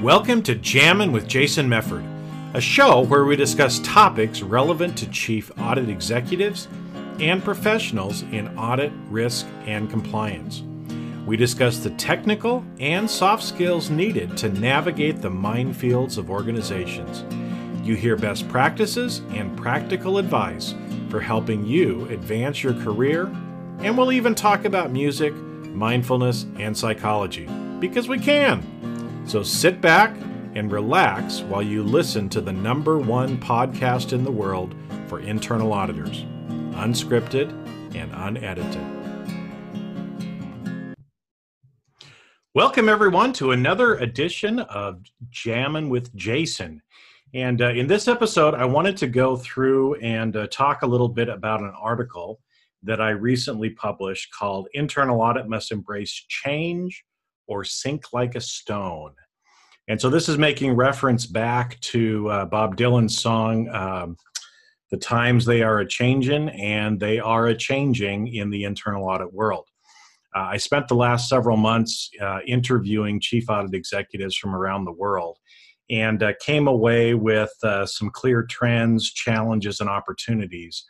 Welcome to Jammin' with Jason Mefford, a show where we discuss topics relevant to chief audit executives and professionals in audit, risk, and compliance. We discuss the technical and soft skills needed to navigate the minefields of organizations. You hear best practices and practical advice for helping you advance your career, and we'll even talk about music, mindfulness, and psychology because we can. So sit back and relax while you listen to the number one podcast in the world for internal auditors, unscripted and unedited. Welcome, everyone, to another edition of Jammin' with Jason. And uh, in this episode, I wanted to go through and uh, talk a little bit about an article that I recently published called Internal Audit Must Embrace Change or Sink Like a Stone. And so this is making reference back to uh, Bob Dylan's song, um, The Times They Are a Changin', and they are a changing in the internal audit world. Uh, I spent the last several months uh, interviewing chief audit executives from around the world and uh, came away with uh, some clear trends, challenges, and opportunities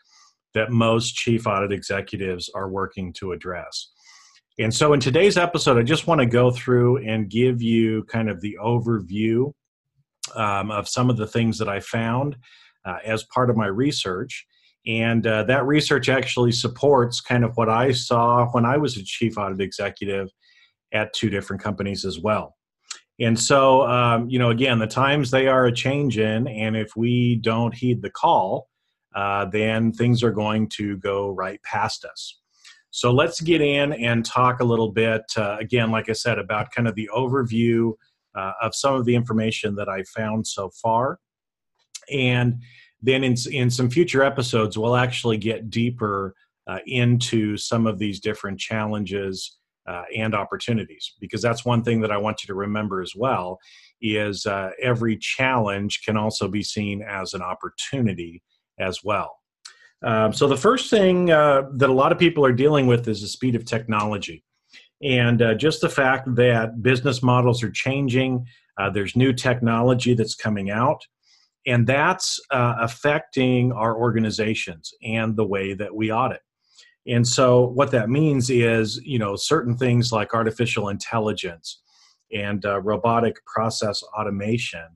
that most chief audit executives are working to address. And so, in today's episode, I just want to go through and give you kind of the overview um, of some of the things that I found uh, as part of my research. And uh, that research actually supports kind of what I saw when I was a chief audit executive at two different companies as well. And so, um, you know, again, the times they are a change in, and if we don't heed the call, uh, then things are going to go right past us. So let's get in and talk a little bit, uh, again, like I said, about kind of the overview uh, of some of the information that I found so far. And then in, in some future episodes, we'll actually get deeper uh, into some of these different challenges uh, and opportunities, because that's one thing that I want you to remember as well is every challenge can also be seen as an opportunity as well. Um, so the first thing uh, that a lot of people are dealing with is the speed of technology, and uh, just the fact that business models are changing. Uh, there's new technology that's coming out, and that's uh, affecting our organizations and the way that we audit. And so what that means is, you know, certain things like artificial intelligence and uh, robotic process automation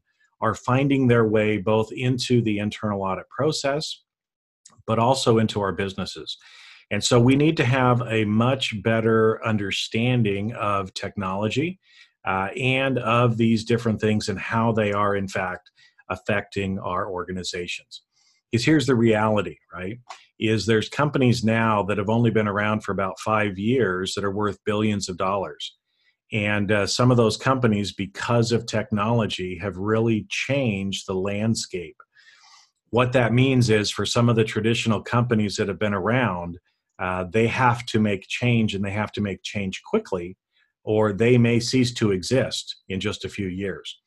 are finding their way both into the internal audit process but also into our businesses. And so we need to have a much better understanding of technology uh, and of these different things and how they are, in fact, affecting our organizations. Because here's the reality, right? Is there's companies now that have only been around for about five years that are worth billions of dollars. And uh, some of those companies, because of technology, have really changed the landscape what that means is for some of the traditional companies that have been around, uh, they have to make change and they have to make change quickly, or they may cease to exist in just a few years.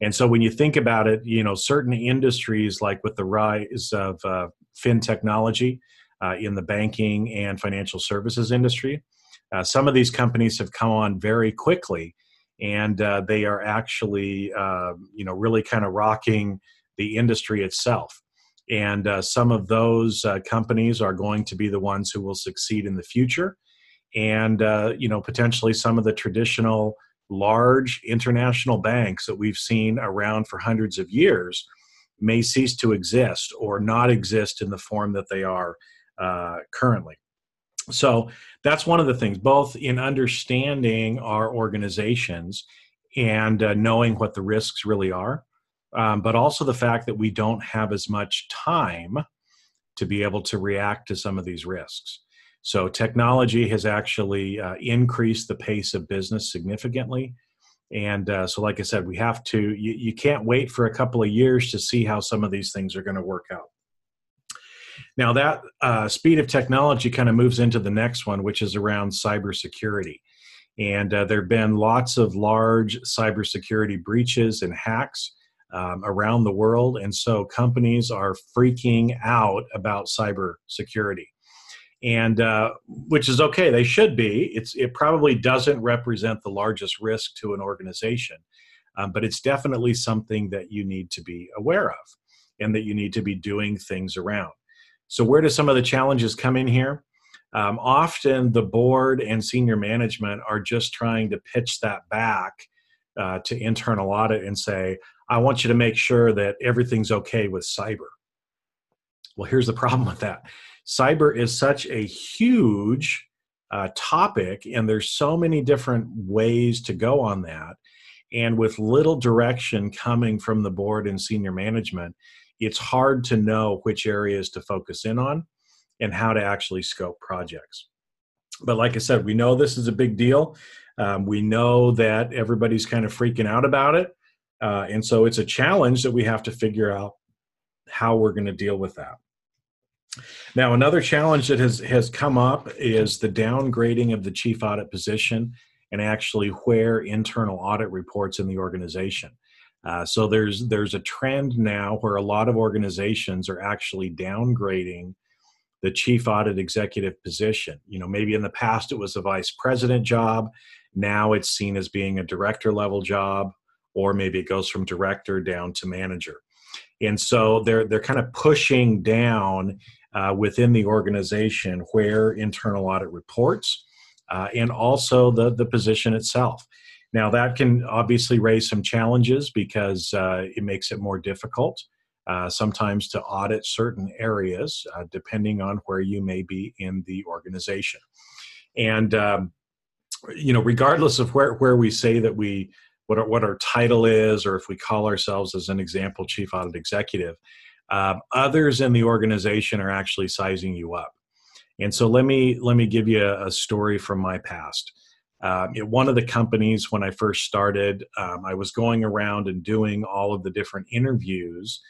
And so when you think about it, you know, certain industries like with the rise of uh, fin technology uh, in the banking and financial services industry, uh, some of these companies have come on very quickly and uh, they are actually, uh, you know, really kind of rocking the industry itself. And uh, some of those uh, companies are going to be the ones who will succeed in the future. And you know potentially some of the traditional large international banks that we've seen around for hundreds of years may cease to exist or not exist in the form that they are uh, currently so that's one of the things both in understanding our organizations and uh, knowing what the risks really are um, but also the fact that we don't have as much time to be able to react to some of these risks. So technology has actually uh, increased the pace of business significantly. And uh, so, like I said, we have to, you, you can't wait for a couple of years to see how some of these things are going to work out. Now, that uh, speed of technology kind of moves into the next one, which is around cybersecurity. And uh, there have been lots of large cybersecurity breaches and hacks um, around the world. And so companies are freaking out about cybersecurity and uh, which is okay. They should be. It's it probably doesn't represent the largest risk to an organization, um, but it's definitely something that you need to be aware of, and that you need to be doing things around. So where do some of the challenges come in here? Um, often the board and senior management are just trying to pitch that back uh, to internal audit and say, I want you to make sure that everything's okay with cyber. Well, here's the problem with that cyber is such a huge uh, topic, and there's so many different ways to go on that. And with little direction coming from the board and senior management, it's hard to know which areas to focus in on and how to actually scope projects. But like I said, we know this is a big deal. Um, we know that everybody's kind of freaking out about it. Uh, and so it's a challenge that we have to figure out how we're going to deal with that. Now, another challenge that has, has come up is the downgrading of the chief audit position and actually where internal audit reports in the organization. Uh, so there's there's a trend now where a lot of organizations are actually downgrading the chief audit executive position. You know, maybe in the past it was a vice president job, now it's seen as being a director level job, or maybe it goes from director down to manager. And so they're they're kind of pushing down uh, within the organization where internal audit reports uh, and also the, the position itself. Now, that can obviously raise some challenges because uh, it makes it more difficult uh, sometimes to audit certain areas uh, depending on where you may be in the organization. And, um, you know, regardless of where, where we say that we, what our, what our title is, or if we call ourselves as an example, chief audit executive, um, others in the organization are actually sizing you up. And so let me let me give you a, a story from my past. Um, at one of the companies when I first started, um, I was going around and doing all of the different interviews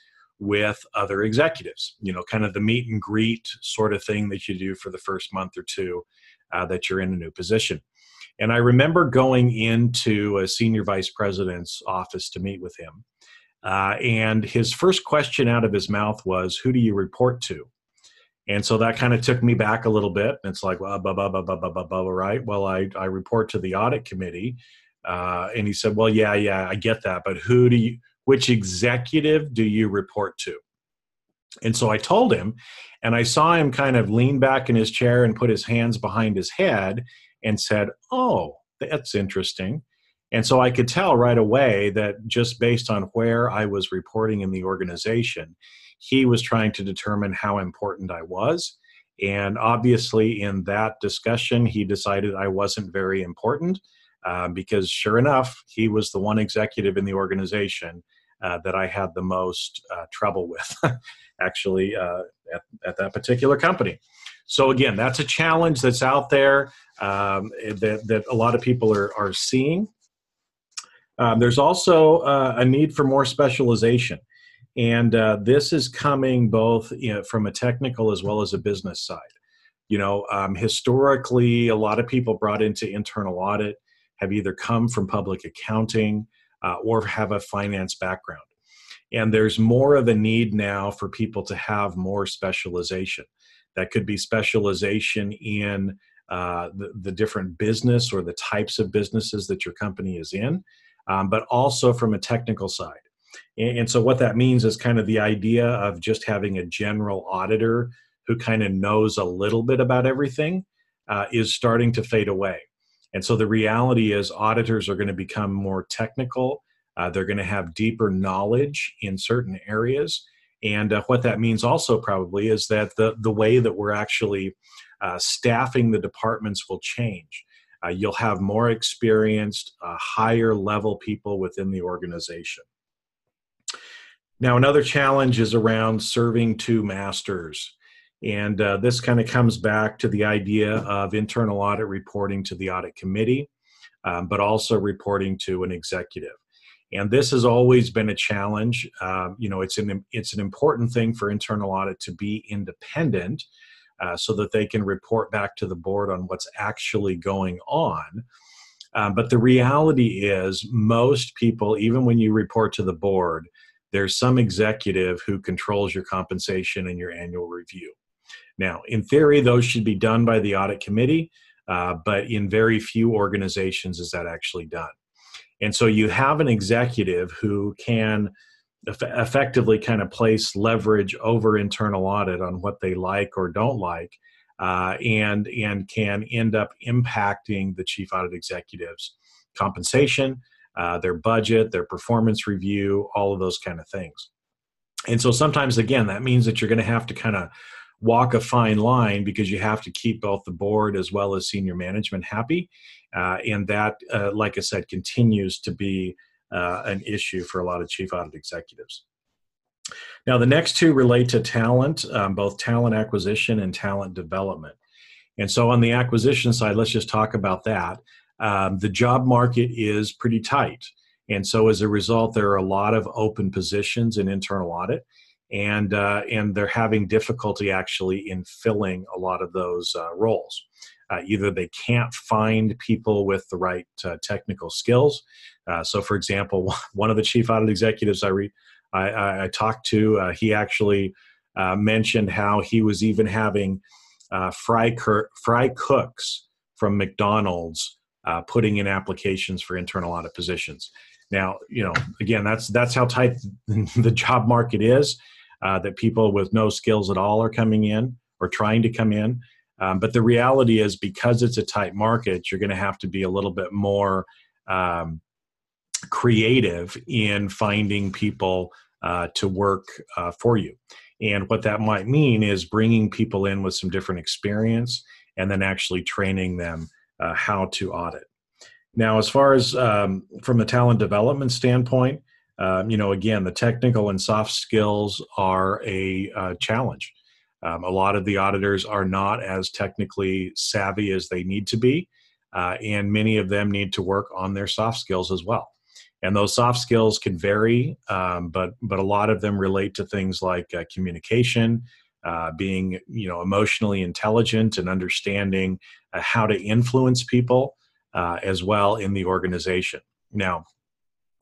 with other executives. You know, kind of the meet and greet sort of thing that you do for the first month or two uh, that you're in a new position. And I remember going into a senior vice president's office to meet with him. Uh, and his first question out of his mouth was, Who do you report to? And so that kind of took me back a little bit. It's like, well, blah, blah, blah, blah, blah, blah, blah, right? Well, I, I report to the audit committee. Uh, and he said, Well, yeah, yeah, I get that. But who do you, which executive do you report to? And so I told him, and I saw him kind of lean back in his chair and put his hands behind his head and said, Oh, that's interesting. And so I could tell right away that just based on where I was reporting in the organization, he was trying to determine how important I was. And obviously, in that discussion, he decided I wasn't very important uh, because, sure enough, he was the one executive in the organization uh, that I had the most uh, trouble with, actually, uh, at, at, that particular company. So, again, that's a challenge that's out there um, that, that a lot of people are, are seeing. Um, there's also uh, a need for more specialization. And uh, this is coming both you know, from a technical as well as a business side. You know, um, historically, a lot of people brought into internal audit have either come from public accounting uh, or have a finance background. And there's more of a need now for people to have more specialization. That could be specialization in uh, the, the different business or the types of businesses that your company is in um, but also from a technical side. And, and so, what that means is kind of the idea of just having a general auditor who kind of knows a little bit about everything uh, is starting to fade away. And so, the reality is, auditors are going to become more technical. Uh, they're going to have deeper knowledge in certain areas. And uh, what that means also probably is that the, the way that we're actually uh, staffing the departments will change. Uh, you'll have more experienced, uh, higher level people within the organization. Now, another challenge is around serving two masters. And uh, this kind of comes back to the idea of internal audit reporting to the audit committee, um, but also reporting to an executive. And this has always been a challenge. Um, you know, it's an it's an important thing for internal audit to be independent, uh, so that they can report back to the board on what's actually going on. Um, but the reality is, most people, even when you report to the board, there's some executive who controls your compensation and your annual review. Now, in theory, those should be done by the audit committee, uh, but in very few organizations is that actually done. And so you have an executive who can eff- effectively kind of place leverage over internal audit on what they like or don't like, uh, and and can end up impacting the chief audit executive's compensation, uh, their budget, their performance review, all of those kind of things. And so sometimes, again, that means that you're going to have to kind of walk a fine line because you have to keep both the board as well as senior management happy. Uh, and that, uh, like I said, continues to be uh, an issue for a lot of chief audit executives. Now, the next two relate to talent, um, both talent acquisition and talent development. And so, on the acquisition side, let's just talk about that. Um, the job market is pretty tight. And so, as a result, there are a lot of open positions in internal audit and uh, and they're having difficulty actually in filling a lot of those uh, roles. Uh, either they can't find people with the right uh, technical skills. Uh, so, for example, one of the chief audit executives I re- I, I, talked to, uh, he actually mentioned how he was even having fry cur- fry cooks from McDonald's putting in applications for internal audit positions. Now, you know, again, that's that's how tight the job market is uh, that people with no skills at all are coming in or trying to come in. Um, but the reality is, because it's a tight market, you're going to have to be a little bit more um, creative in finding people uh, to work uh, for you. And what that might mean is bringing people in with some different experience and then actually training them uh, how to audit. Now, as far as um, from a talent development standpoint, um, you know, again, the technical and soft skills are a uh, challenge. Um, a lot of the auditors are not as technically savvy as they need to be, uh, and many of them need to work on their soft skills as well. And those soft skills can vary, um, but but a lot of them relate to things like uh, communication, uh, being you know emotionally intelligent, and understanding how to influence people uh, as well in the organization. Now,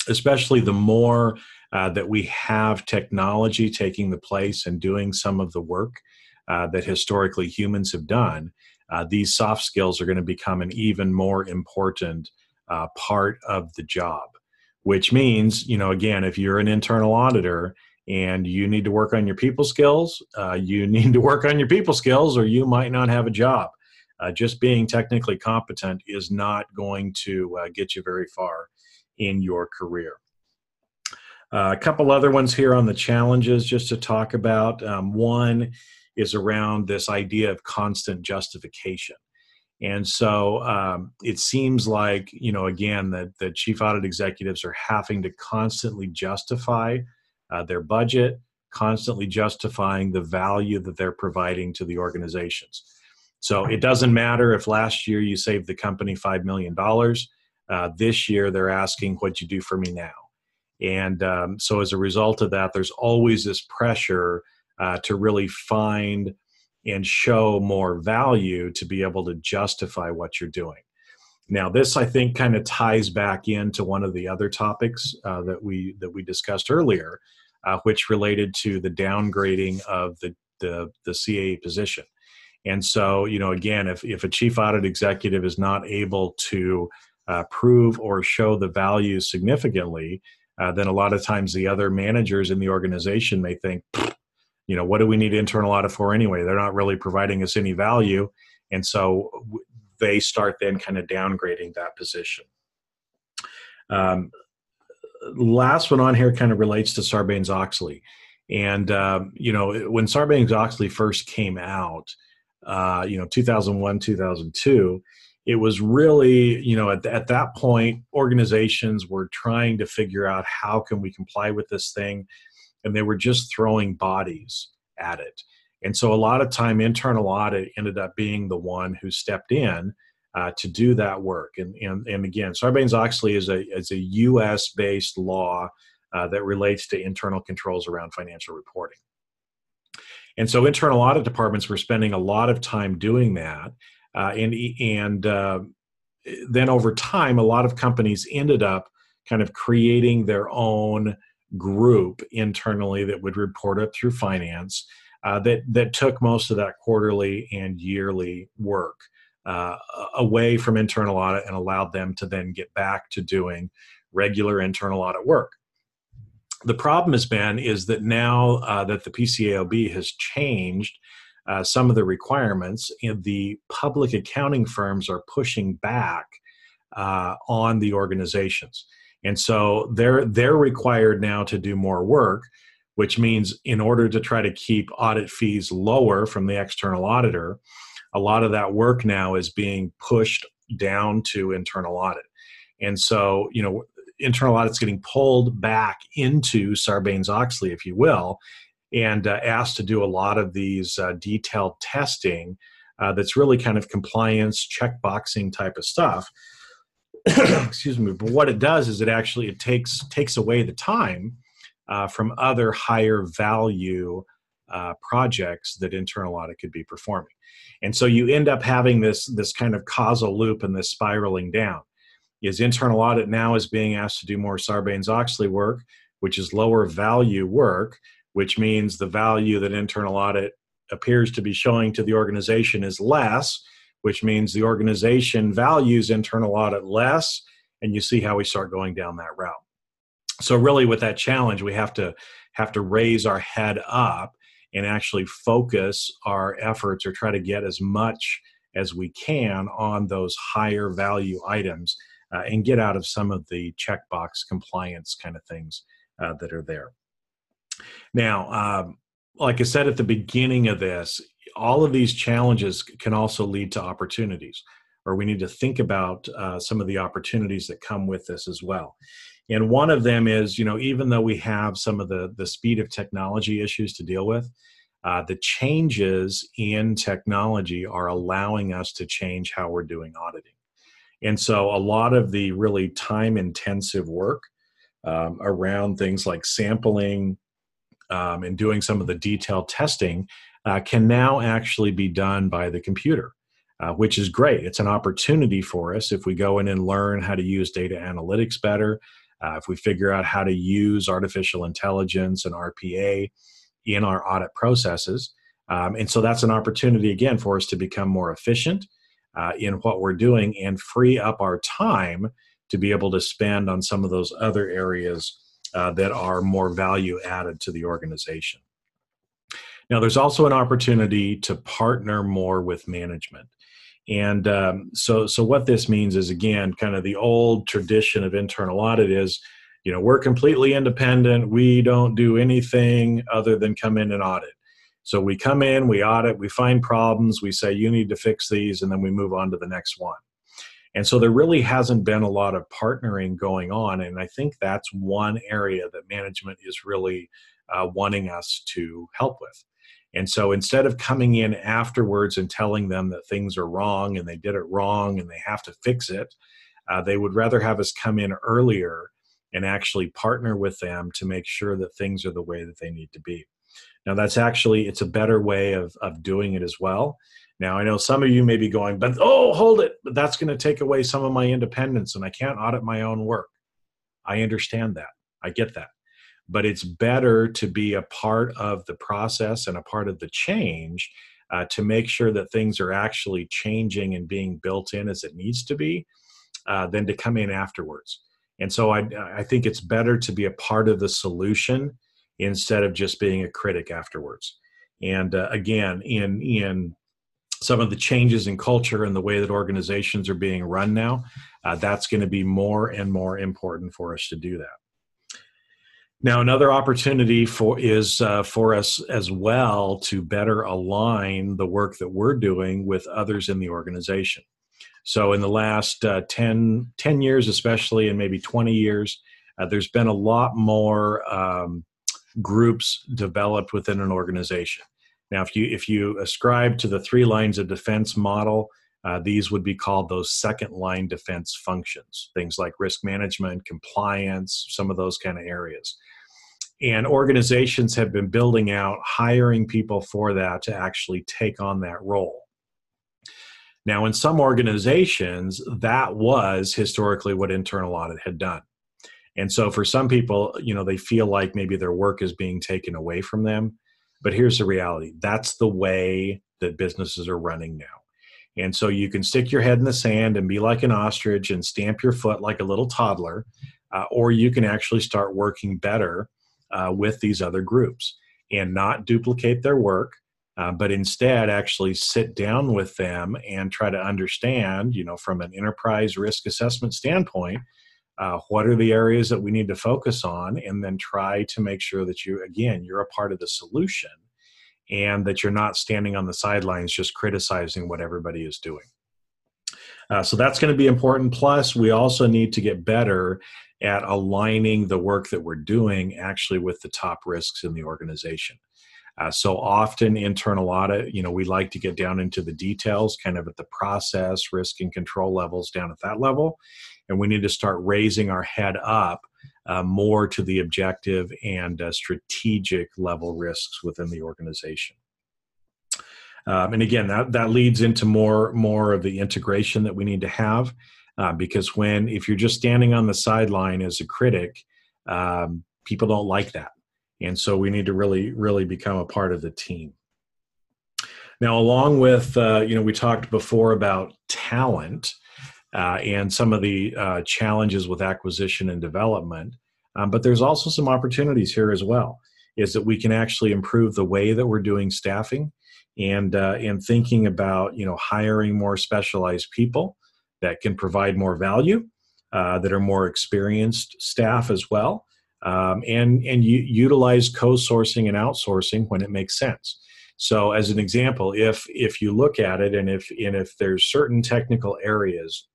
especially the more uh, that we have technology taking the place and doing some of the work uh, that historically humans have done, uh, these soft skills are going to become an even more important uh, part of the job. Which means, you know, again, if you're an internal auditor and you need to work on your people skills, uh, you need to work on your people skills, or you might not have a job. Uh, just being technically competent is not going to get you very far in your career. Uh, a couple other ones here on the challenges just to talk about. Um, one is around this idea of constant justification. And so um, it seems like, you know, again, that the chief audit executives are having to constantly justify uh, their budget, constantly justifying the value that they're providing to the organizations. So it doesn't matter if last year you saved the company $5 million uh, this year, they're asking what you do for me now. And um, so, as a result of that, there's always this pressure uh, to really find and show more value to be able to justify what you're doing. Now, this I think kind of ties back into one of the other topics uh, that we that we discussed earlier, uh, which related to the downgrading of the the, the CAE position. And so, you know, again, if if a chief audit executive is not able to uh, prove or show the value significantly, uh, then a lot of times the other managers in the organization may think, you know, what do we need internal audit for anyway? They're not really providing us any value. And so they start then kind of downgrading that position. Um, last one on here kind of relates to Sarbanes Oxley. And, um, you know, when Sarbanes Oxley first came out, uh, you know, 2001, 2002, it was really you know at, at that point organizations were trying to figure out how can we comply with this thing and they were just throwing bodies at it And so a lot of time, internal audit ended up being the one who stepped in uh, to do that work. And, and, and again, Sarbanes Oxley is a, is a US based law uh, that relates to internal controls around financial reporting. And so internal audit departments were spending a lot of time doing that. Uh, and and uh, then over time, a lot of companies ended up kind of creating their own group internally that would report it through finance uh, that that took most of that quarterly and yearly work uh, away from internal audit and allowed them to then get back to doing regular internal audit work. The problem has been is that now uh, that the PCAOB has changed uh, some of the requirements, and the public accounting firms are pushing back uh, on the organizations, and so they're they're required now to do more work, which means in order to try to keep audit fees lower from the external auditor, a lot of that work now is being pushed down to internal audit, and so you know internal audit's getting pulled back into Sarbanes Oxley, if you will, and uh, asked to do a lot of these uh, detailed testing uh, that's really kind of compliance checkboxing type of stuff. Excuse me. But what it does is it actually it takes takes away the time uh, from other higher value uh, projects that internal audit could be performing. And so you end up having this this kind of causal loop and this spiraling down is internal audit now is being asked to do more Sarbanes-Oxley work, which is lower value work, which means the value that internal audit appears to be showing to the organization is less, which means the organization values internal audit less, and you see how we start going down that route. So really with that challenge, we have to have to raise our head up and actually focus our efforts or try to get as much as we can on those higher value items uh, and get out of some of the checkbox compliance kind of things uh, that are there. Now, um, like I said at the beginning of this, all of these challenges can also lead to opportunities, or we need to think about uh, some of the opportunities that come with this as well. And one of them is, you know, even though we have some of the the speed of technology issues to deal with, uh, the changes in technology are allowing us to change how we're doing auditing. And so a lot of the really time intensive work um, around things like sampling um, and doing some of the detailed testing uh, can now actually be done by the computer. Uh, which is great. It's an opportunity for us if we go in and learn how to use data analytics better, uh, if we figure out how to use artificial intelligence and RPA in our audit processes. Um, and so that's an opportunity again for us to become more efficient uh, in what we're doing and free up our time to be able to spend on some of those other areas uh, that are more value added to the organization. Now, there's also an opportunity to partner more with management. And um, so, so what this means is again, kind of the old tradition of internal audit is, you know, we're completely independent. We don't do anything other than come in and audit. So we come in, we audit, we find problems, we say, you need to fix these, and then we move on to the next one. And so there really hasn't been a lot of partnering going on. And I think that's one area that management is really uh, wanting us to help with. And so instead of coming in afterwards and telling them that things are wrong and they did it wrong and they have to fix it, uh, they would rather have us come in earlier and actually partner with them to make sure that things are the way that they need to be. Now that's actually it's a better way of of doing it as well. Now I know some of you may be going, but oh, hold it, but that's going to take away some of my independence and I can't audit my own work. I understand that. I get that. But it's better to be a part of the process and a part of the change uh, to make sure that things are actually changing and being built in as it needs to be uh, than to come in afterwards. And so I, I think it's better to be a part of the solution instead of just being a critic afterwards. And uh, again, in in some of the changes in culture and the way that organizations are being run now, uh, that's going to be more and more important for us to do that. Now, another opportunity for is uh, for us as well to better align the work that we're doing with others in the organization. So, in the last uh, 10, 10 years, especially, and maybe 20 years, uh, there's been a lot more um, groups developed within an organization. Now, if you if you ascribe to the three lines of defense model, uh, these would be called those second line defense functions, things like risk management, compliance, some of those kind of areas. And organizations have been building out, hiring people for that to actually take on that role. Now, in some organizations, that was historically what internal audit had done. And so for some people, you know, they feel like maybe their work is being taken away from them. But here's the reality that's the way that businesses are running now. And so you can stick your head in the sand and be like an ostrich and stamp your foot like a little toddler, uh, or you can actually start working better uh, with these other groups and not duplicate their work, uh, but instead actually sit down with them and try to understand, you know, from an enterprise risk assessment standpoint, uh, what are the areas that we need to focus on, and then try to make sure that you, again, you're a part of the solution and that you're not standing on the sidelines just criticizing what everybody is doing. Uh, so that's going to be important. Plus, we also need to get better at aligning the work that we're doing actually with the top risks in the organization. Uh, so often, internal audit, you know, we like to get down into the details, kind of at the process, risk, and control levels down at that level. And we need to start raising our head up uh, more to the objective and uh, strategic level risks within the organization. Um, and again, that, that leads into more more of the integration that we need to have, uh, because when if you're just standing on the sideline as a critic, um, people don't like that, and so we need to really really become a part of the team. Now, along with uh, you know, we talked before about talent uh, and some of the uh, challenges with acquisition and development. Um, but there's also some opportunities here as well. Is that we can actually improve the way that we're doing staffing, and uh, and thinking about you know hiring more specialized people that can provide more value, uh, that are more experienced staff as well, um, and and u- utilize co-sourcing and outsourcing when it makes sense. So, as an example, if if you look at it, and if and if there's certain technical areas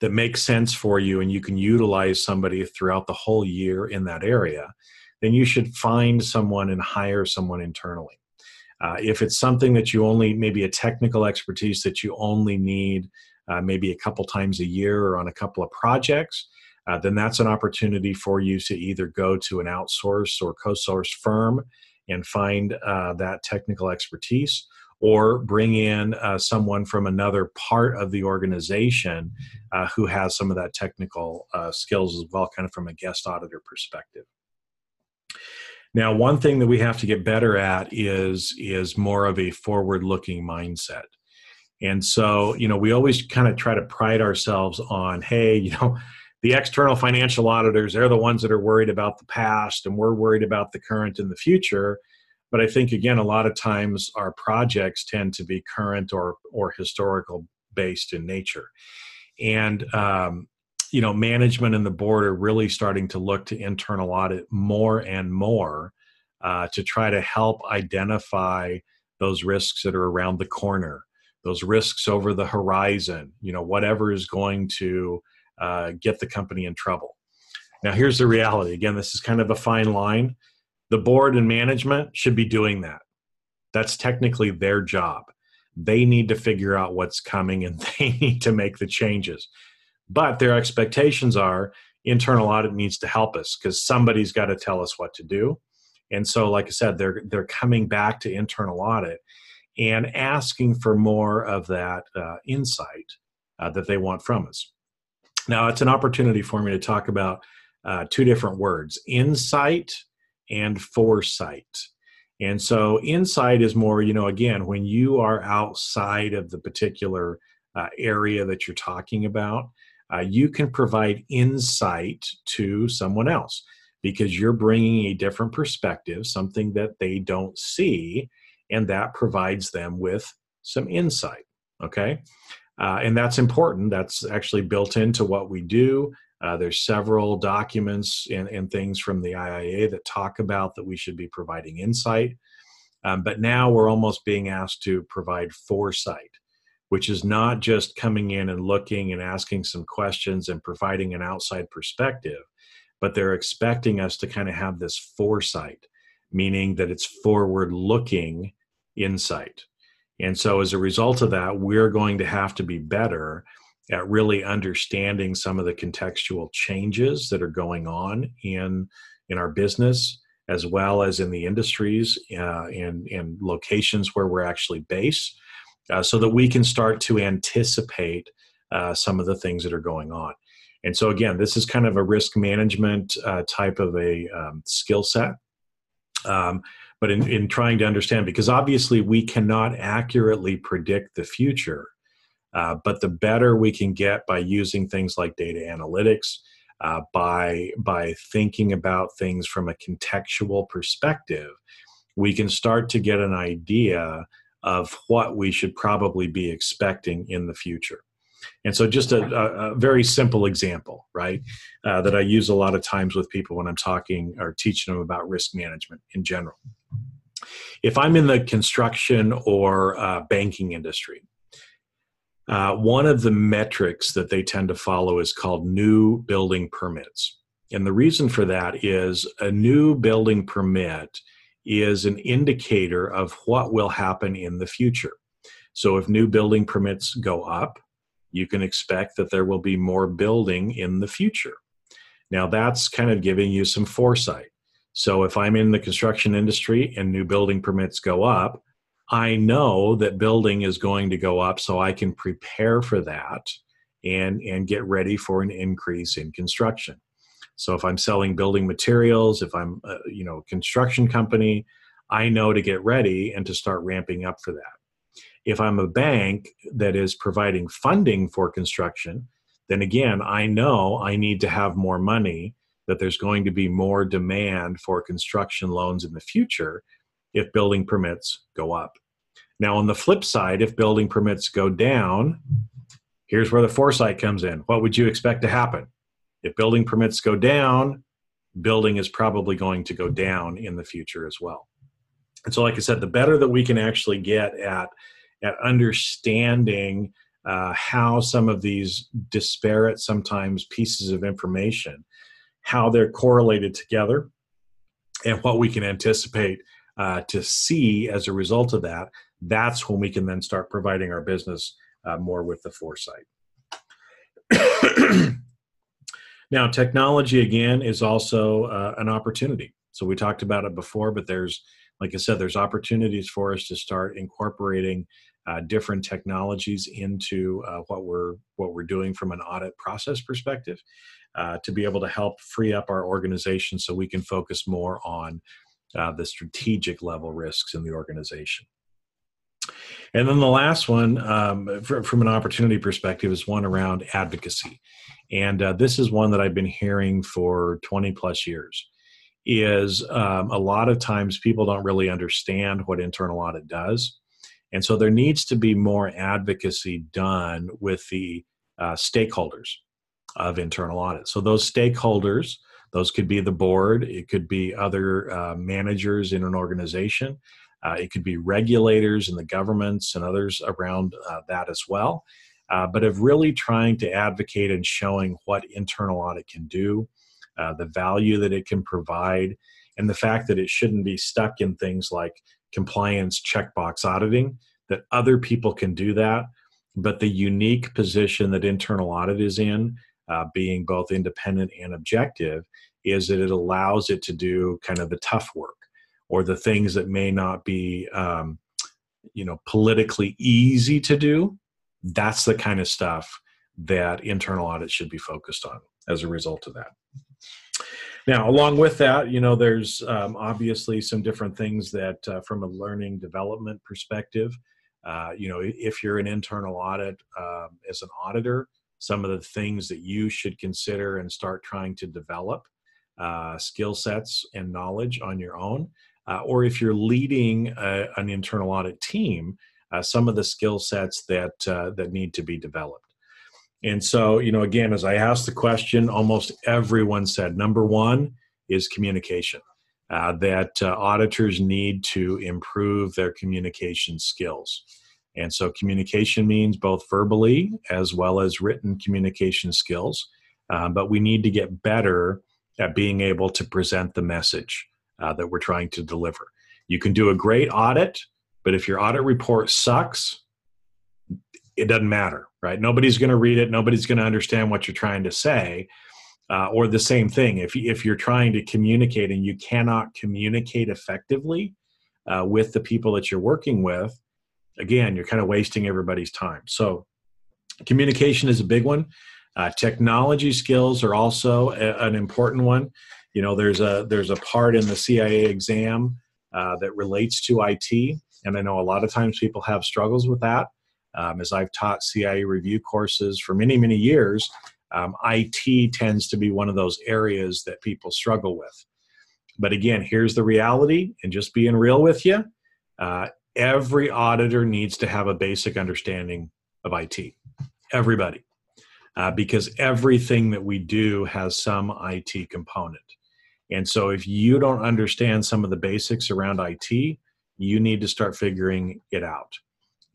that make sense for you and you can utilize somebody throughout the whole year in that area, then you should find someone and hire someone internally. Uh, if it's something that you only, maybe a technical expertise that you only need uh, maybe a couple times a year or on a couple of projects, uh, then that's an opportunity for you to either go to an outsource or co source firm and find uh, that technical expertise or bring in uh, someone from another part of the organization uh, who has some of that technical uh, skills as well, kind of from a guest auditor perspective. Now, one thing that we have to get better at is is more of a forward-looking mindset. And so, you know, we always kind of try to pride ourselves on, hey, you know, the external financial auditors, they're the ones that are worried about the past, and we're worried about the current and the future. But i think again a lot of times our projects tend to be current or or historical based in nature. And um, you know management and the board are really starting to look to internal audit more and more uh, to try to help identify those risks that are around the corner those risks over the horizon you know whatever is going to uh, get the company in trouble now here's the reality again this is kind of a fine line the board and management should be doing that. That's technically their job. They need to figure out what's coming and they need to make the changes. But their expectations are internal audit needs to help us because somebody's got to tell us what to do. And so, like I said, they're they're coming back to internal audit and asking for more of that uh, insight uh, that they want from us. Now, it's an opportunity for me to talk about uh, two different words: insight and foresight. And so insight is more, you know, again, when you are outside of the particular uh, area that you're talking about, uh, you can provide insight to someone else because you're bringing a different perspective, something that they don't see, and that provides them with some insight. Okay. Uh, and that's important. That's actually built into what we do. Uh, there's several documents and, and, things from the IIA that talk about that we should be providing insight. Um, but now we're almost being asked to provide foresight, which is not just coming in and looking and asking some questions and providing an outside perspective, but they're expecting us to kind of have this foresight, meaning that it's forward looking insight. And so, as a result of that, we're going to have to be better at really understanding some of the contextual changes that are going on in in our business as well as in the industries uh, and, and locations where we're actually based uh, so that we can start to anticipate uh, some of the things that are going on. And so again this is kind of a risk management uh, type of a um, skill set. Um, but in, in trying to understand because obviously we cannot accurately predict the future uh, but the better we can get by using things like data analytics, uh, by by thinking about things from a contextual perspective, we can start to get an idea of what we should probably be expecting in the future. And so, just a, a, a very simple example, right, uh, that I use a lot of times with people when I'm talking or teaching them about risk management in general. If I'm in the construction or uh, banking industry, uh, one of the metrics that they tend to follow is called new building permits. And the reason for that is a new building permit is an indicator of what will happen in the future. So if new building permits go up, you can expect that there will be more building in the future. Now, that's kind of giving you some foresight. So if I'm in the construction industry and new building permits go up, I know that building is going to go up, so I can prepare for that and and get ready for an increase in construction. So if I'm selling building materials, if I'm a, you know construction company, I know to get ready and to start ramping up for that. If I'm a bank that is providing funding for construction, then again, I know I need to have more money, that there's going to be more demand for construction loans in the future if building permits go up. Now, on the flip side, if building permits go down, here's where the foresight comes in. What would you expect to happen? If building permits go down, building is probably going to go down in the future as well. And so, like I said, the better that we can actually get at at understanding uh, how some of these disparate, sometimes pieces of information, how they're correlated together, and what we can anticipate uh, to see as a result of that, that's when we can then start providing our business uh, more with the foresight. now, technology again is also uh, an opportunity. So we talked about it before, but there's, like I said, there's opportunities for us to start incorporating uh, different technologies into uh, what we're what we're doing from an audit process perspective, uh, to be able to help free up our organization so we can focus more on uh, the strategic level risks in the organization. And then the last one, um, from an opportunity perspective, is one around advocacy. And uh, this is one that I've been hearing for 20 plus years. Is um, a lot of times people don't really understand what internal audit does. And so there needs to be more advocacy done with the uh, stakeholders of internal audit. So those stakeholders those could be the board, it could be other uh, managers in an organization, uh, it could be regulators and the governments and others around uh, that as well. Uh, but of really trying to advocate and showing what internal audit can do, uh, the value that it can provide, and the fact that it shouldn't be stuck in things like compliance checkbox auditing, that other people can do that. But the unique position that internal audit is in uh, being both independent and objective is that it allows it to do kind of the tough work or the things that may not be um, you know politically easy to do. That's the kind of stuff that internal audit should be focused on as a result of that. Now along with that you know there's um, obviously some different things that uh, from a learning development perspective uh, you know if you're an internal audit uh, as an auditor some of the things that you should consider and start trying to develop uh, skill sets and knowledge on your own. Uh, or if you're leading a, an internal audit team, uh, some of the skill sets that uh, that need to be developed. And so, you know, again, as I asked the question, almost everyone said number one is communication. Uh, that uh, auditors need to improve their communication skills. And so communication means both verbally as well as written communication skills. Um, but we need to get better at being able to present the message uh, that we're trying to deliver. You can do a great audit, But if your audit report sucks, it doesn't matter, right? Nobody's going to read it. Nobody's going to understand what you're trying to say. Uh, or the same thing, if if you're trying to communicate and you cannot communicate effectively uh, with the people that you're working with, again, you're kind of wasting everybody's time. So, communication is a big one. Uh, technology skills are also a, an important one. You know, there's a there's a part in the CIA exam uh, that relates to IT, and I know a lot of times people have struggles with that. Um, as I've taught CIA review courses for many, many years, um, IT tends to be one of those areas that people struggle with. But again, here's the reality, and just being real with you, uh, every auditor needs to have a basic understanding of IT. Everybody. Uh, because everything that we do has some IT component. And so if you don't understand some of the basics around IT, you need to start figuring it out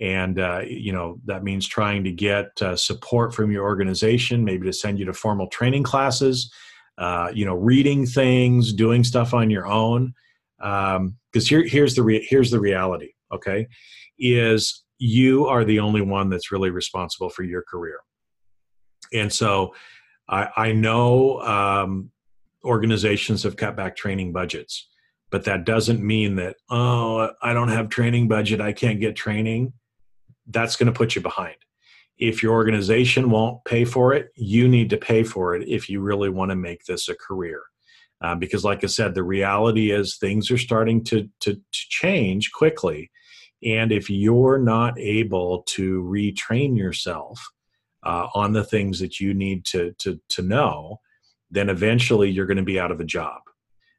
and uh, you know that means trying to get uh, support from your organization maybe to send you to formal training classes uh, you know reading things doing stuff on your own because um, here, here's the re- here's the reality okay is you are the only one that's really responsible for your career and so i, I know um, organizations have cut back training budgets but that doesn't mean that oh i don't have training budget i can't get training that's going to put you behind. If your organization won't pay for it, you need to pay for it if you really want to make this a career. Uh, because, like I said, the reality is things are starting to, to, to change quickly. And if you're not able to retrain yourself uh, on the things that you need to, to, to know, then eventually you're going to be out of a job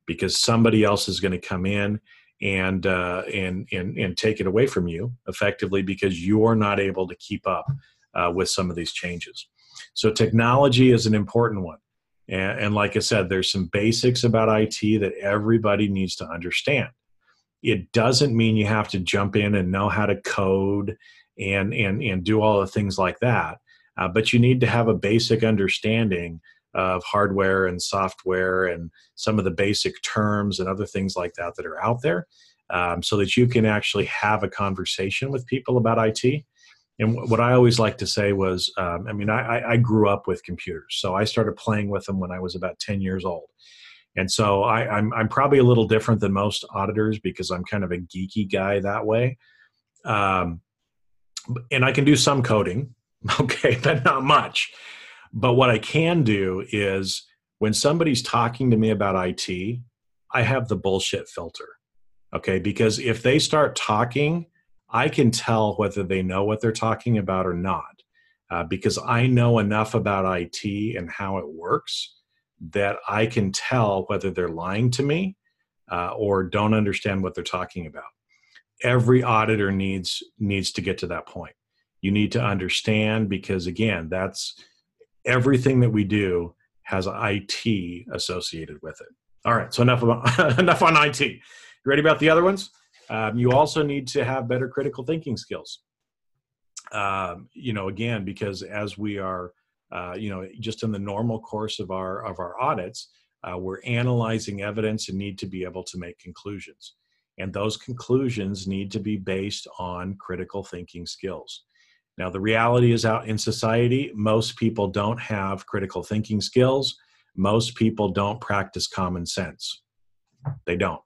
because somebody else is going to come in and uh, and and and take it away from you effectively because you're not able to keep up uh, with some of these changes. So technology is an important one, and, and like I said, there's some basics about IT that everybody needs to understand. It doesn't mean you have to jump in and know how to code and and and do all the things like that, uh, but you need to have a basic understanding of hardware and software and some of the basic terms and other things like that that are out there um, so that you can actually have a conversation with people about IT. And what I always like to say was, um, I mean, I, I, grew up with computers, so I started playing with them when I was about 10 years old. And so I, I'm, I'm probably a little different than most auditors because I'm kind of a geeky guy that way. Um, and I can do some coding, okay, but not much. But what I can do is when somebody's talking to me about IT, I have the bullshit filter. Okay. Because if they start talking, I can tell whether they know what they're talking about or not. Uh, because I know enough about IT and how it works that I can tell whether they're lying to me uh, or don't understand what they're talking about. Every auditor needs needs to get to that point. You need to understand because again, that's everything that we do has IT associated with it. All right, so enough about enough on IT. You ready about the other ones? Um, you also need to have better critical thinking skills. Um, you know, again, because as we are, uh, you know, just in the normal course of our of our audits, uh, we're analyzing evidence and need to be able to make conclusions, and those conclusions need to be based on critical thinking skills. Now, the reality is out in society, most people don't have critical thinking skills. Most people don't practice common sense. They don't.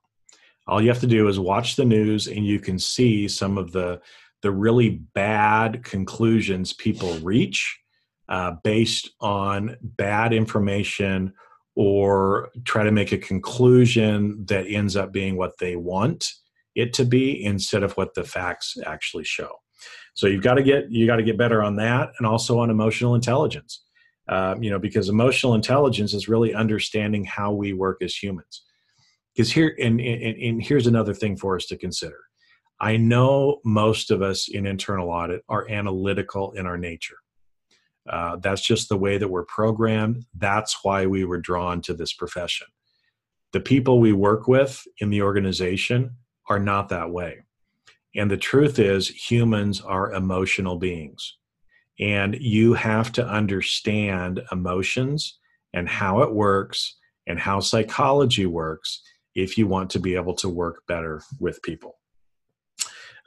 All you have to do is watch the news and you can see some of the, the really bad conclusions people reach uh, based on bad information or try to make a conclusion that ends up being what they want it to be instead of what the facts actually show. So you've got to get you got to get better on that, and also on emotional intelligence. Um, you know, because emotional intelligence is really understanding how we work as humans. Because here, and, and, and here's another thing for us to consider. I know most of us in internal audit are analytical in our nature. Uh, that's just the way that we're programmed. That's why we were drawn to this profession. The people we work with in the organization are not that way. And the truth is, humans are emotional beings. And you have to understand emotions and how it works and how psychology works if you want to be able to work better with people.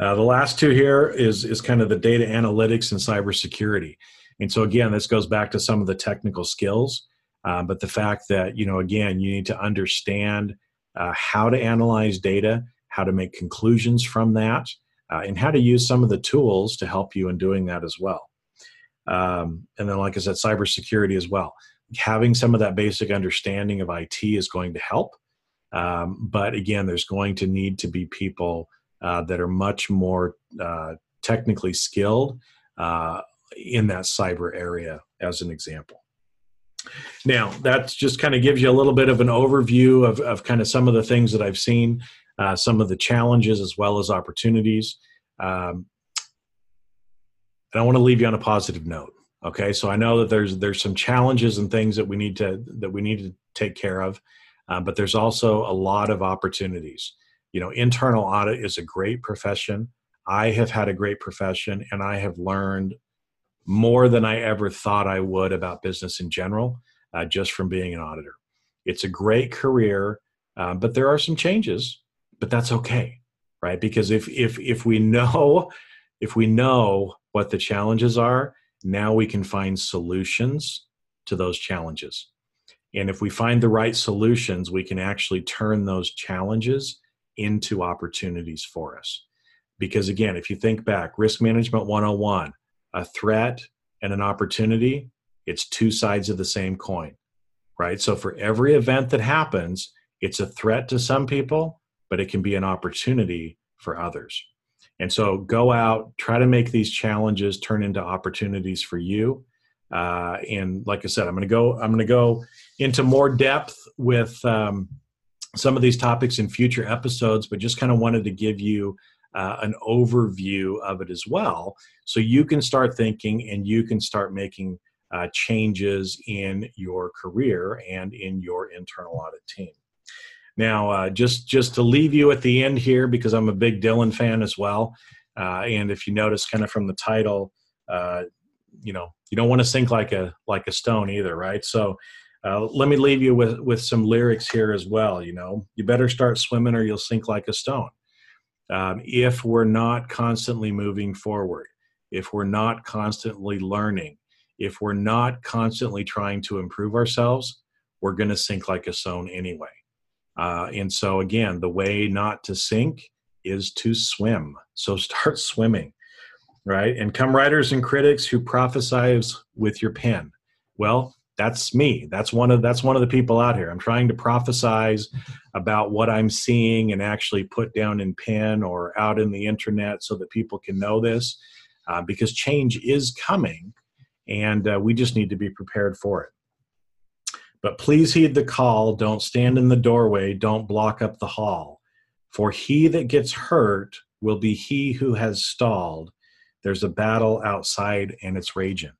Uh, the last two here is is kind of the data analytics and cybersecurity. And so again, this goes back to some of the technical skills, uh, but the fact that you know again you need to understand uh, how to analyze data, how to make conclusions from that, uh, and how to use some of the tools to help you in doing that as well. Um, and then, like I said, cybersecurity as well. Having some of that basic understanding of IT is going to help. Um, but again, there's going to need to be people uh, that are much more uh, technically skilled uh, in that cyber area, as an example. Now, that just kind of gives you a little bit of an overview of, of kind of some of the things that I've seen, uh, some of the challenges as well as opportunities. Um, and I want to leave you on a positive note. Okay, so I know that there's there's some challenges and things that we need to that we need to take care of, uh, but there's also a lot of opportunities. You know, internal audit is a great profession. I have had a great profession, and I have learned more than I ever thought I would about business in general, uh, just from being an auditor. It's a great career, uh, but there are some changes, but that's okay, right? Because if if if we know if we know what the challenges are, now we can find solutions to those challenges. And if we find the right solutions, we can actually turn those challenges into opportunities for us. Because again, if you think back, risk management 101, a threat and an opportunity, it's two sides of the same coin, right? So for every event that happens, it's a threat to some people, but it can be an opportunity for others. And so go out, try to make these challenges turn into opportunities for you. Uh, and like I said, I'm going to go. I'm going to go into more depth with um, some of these topics in future episodes, but just kind of wanted to give you uh, an overview of it as well. So you can start thinking and you can start making uh, changes in your career and in your internal audit team. Now, uh, just just to leave you at the end here, because I'm a big Dylan fan as well, uh, and if you notice, kind of from the title, uh, you know, you don't want to sink like a like a stone either, right? So, uh, let me leave you with with some lyrics here as well. You know, you better start swimming or you'll sink like a stone um, if we're not constantly moving forward, if we're not constantly learning, if we're not constantly trying to improve ourselves, we're going to sink like a stone anyway. Uh, and so, again, the way not to sink is to swim. So start swimming, right? And come writers and critics who prophesize with your pen. Well, that's me. That's one of that's one of the people out here. I'm trying to prophesize about what i'm seeing and actually put down in pen or out in the internet so that people can know this uh, because change is coming and uh, we just need to be prepared for it. But please heed the call. Don't stand in the doorway. Don't block up the hall. For he that gets hurt will be he who has stalled. There's a battle outside and it's raging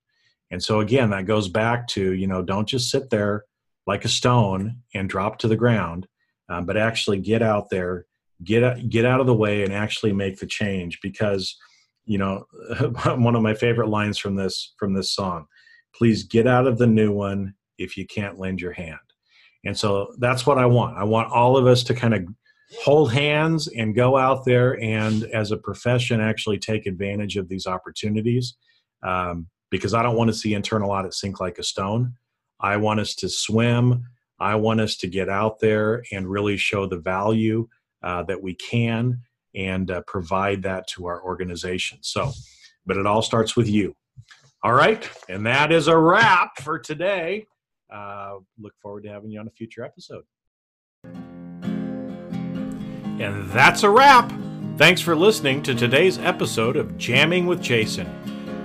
and so again, that goes back to you know don't just sit there like a stone and drop to the ground, um, but actually get out there, get get out of the way, and actually make the change. Because you know one of my favorite lines from this from this song, please get out of the new one if you can't lend your hand. And so that's what I want. I want all of us to kind of hold hands and go out there and as a profession actually take advantage of these opportunities um, because I don't want to see internal audit sink like a stone. I want us to swim. I want us to get out there and really show the value uh, that we can and uh, provide that to our organization. So, but it all starts with you. All right. And that is a wrap for today. Uh, look forward to having you on a future episode. And that's a wrap. Thanks for listening to today's episode of Jamming with Jason.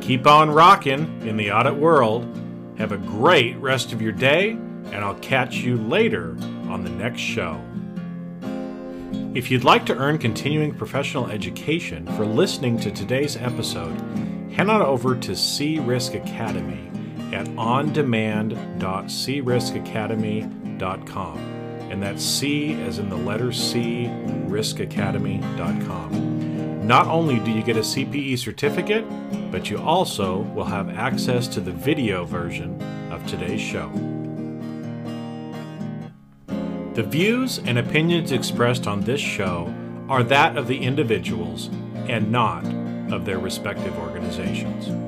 Keep on rocking in the audit world. Have a great rest of your day, and I'll catch you later on the next show. If you'd like to earn continuing professional education for listening to today's episode, head on over to C Risk Academy at ondemand.criskacademy.com. And that's C as in the letter C, riskacademy.com. Not only do you get a CPE certificate, but you also will have access to the video version of today's show. The views and opinions expressed on this show are that of the individuals and not of their respective organizations.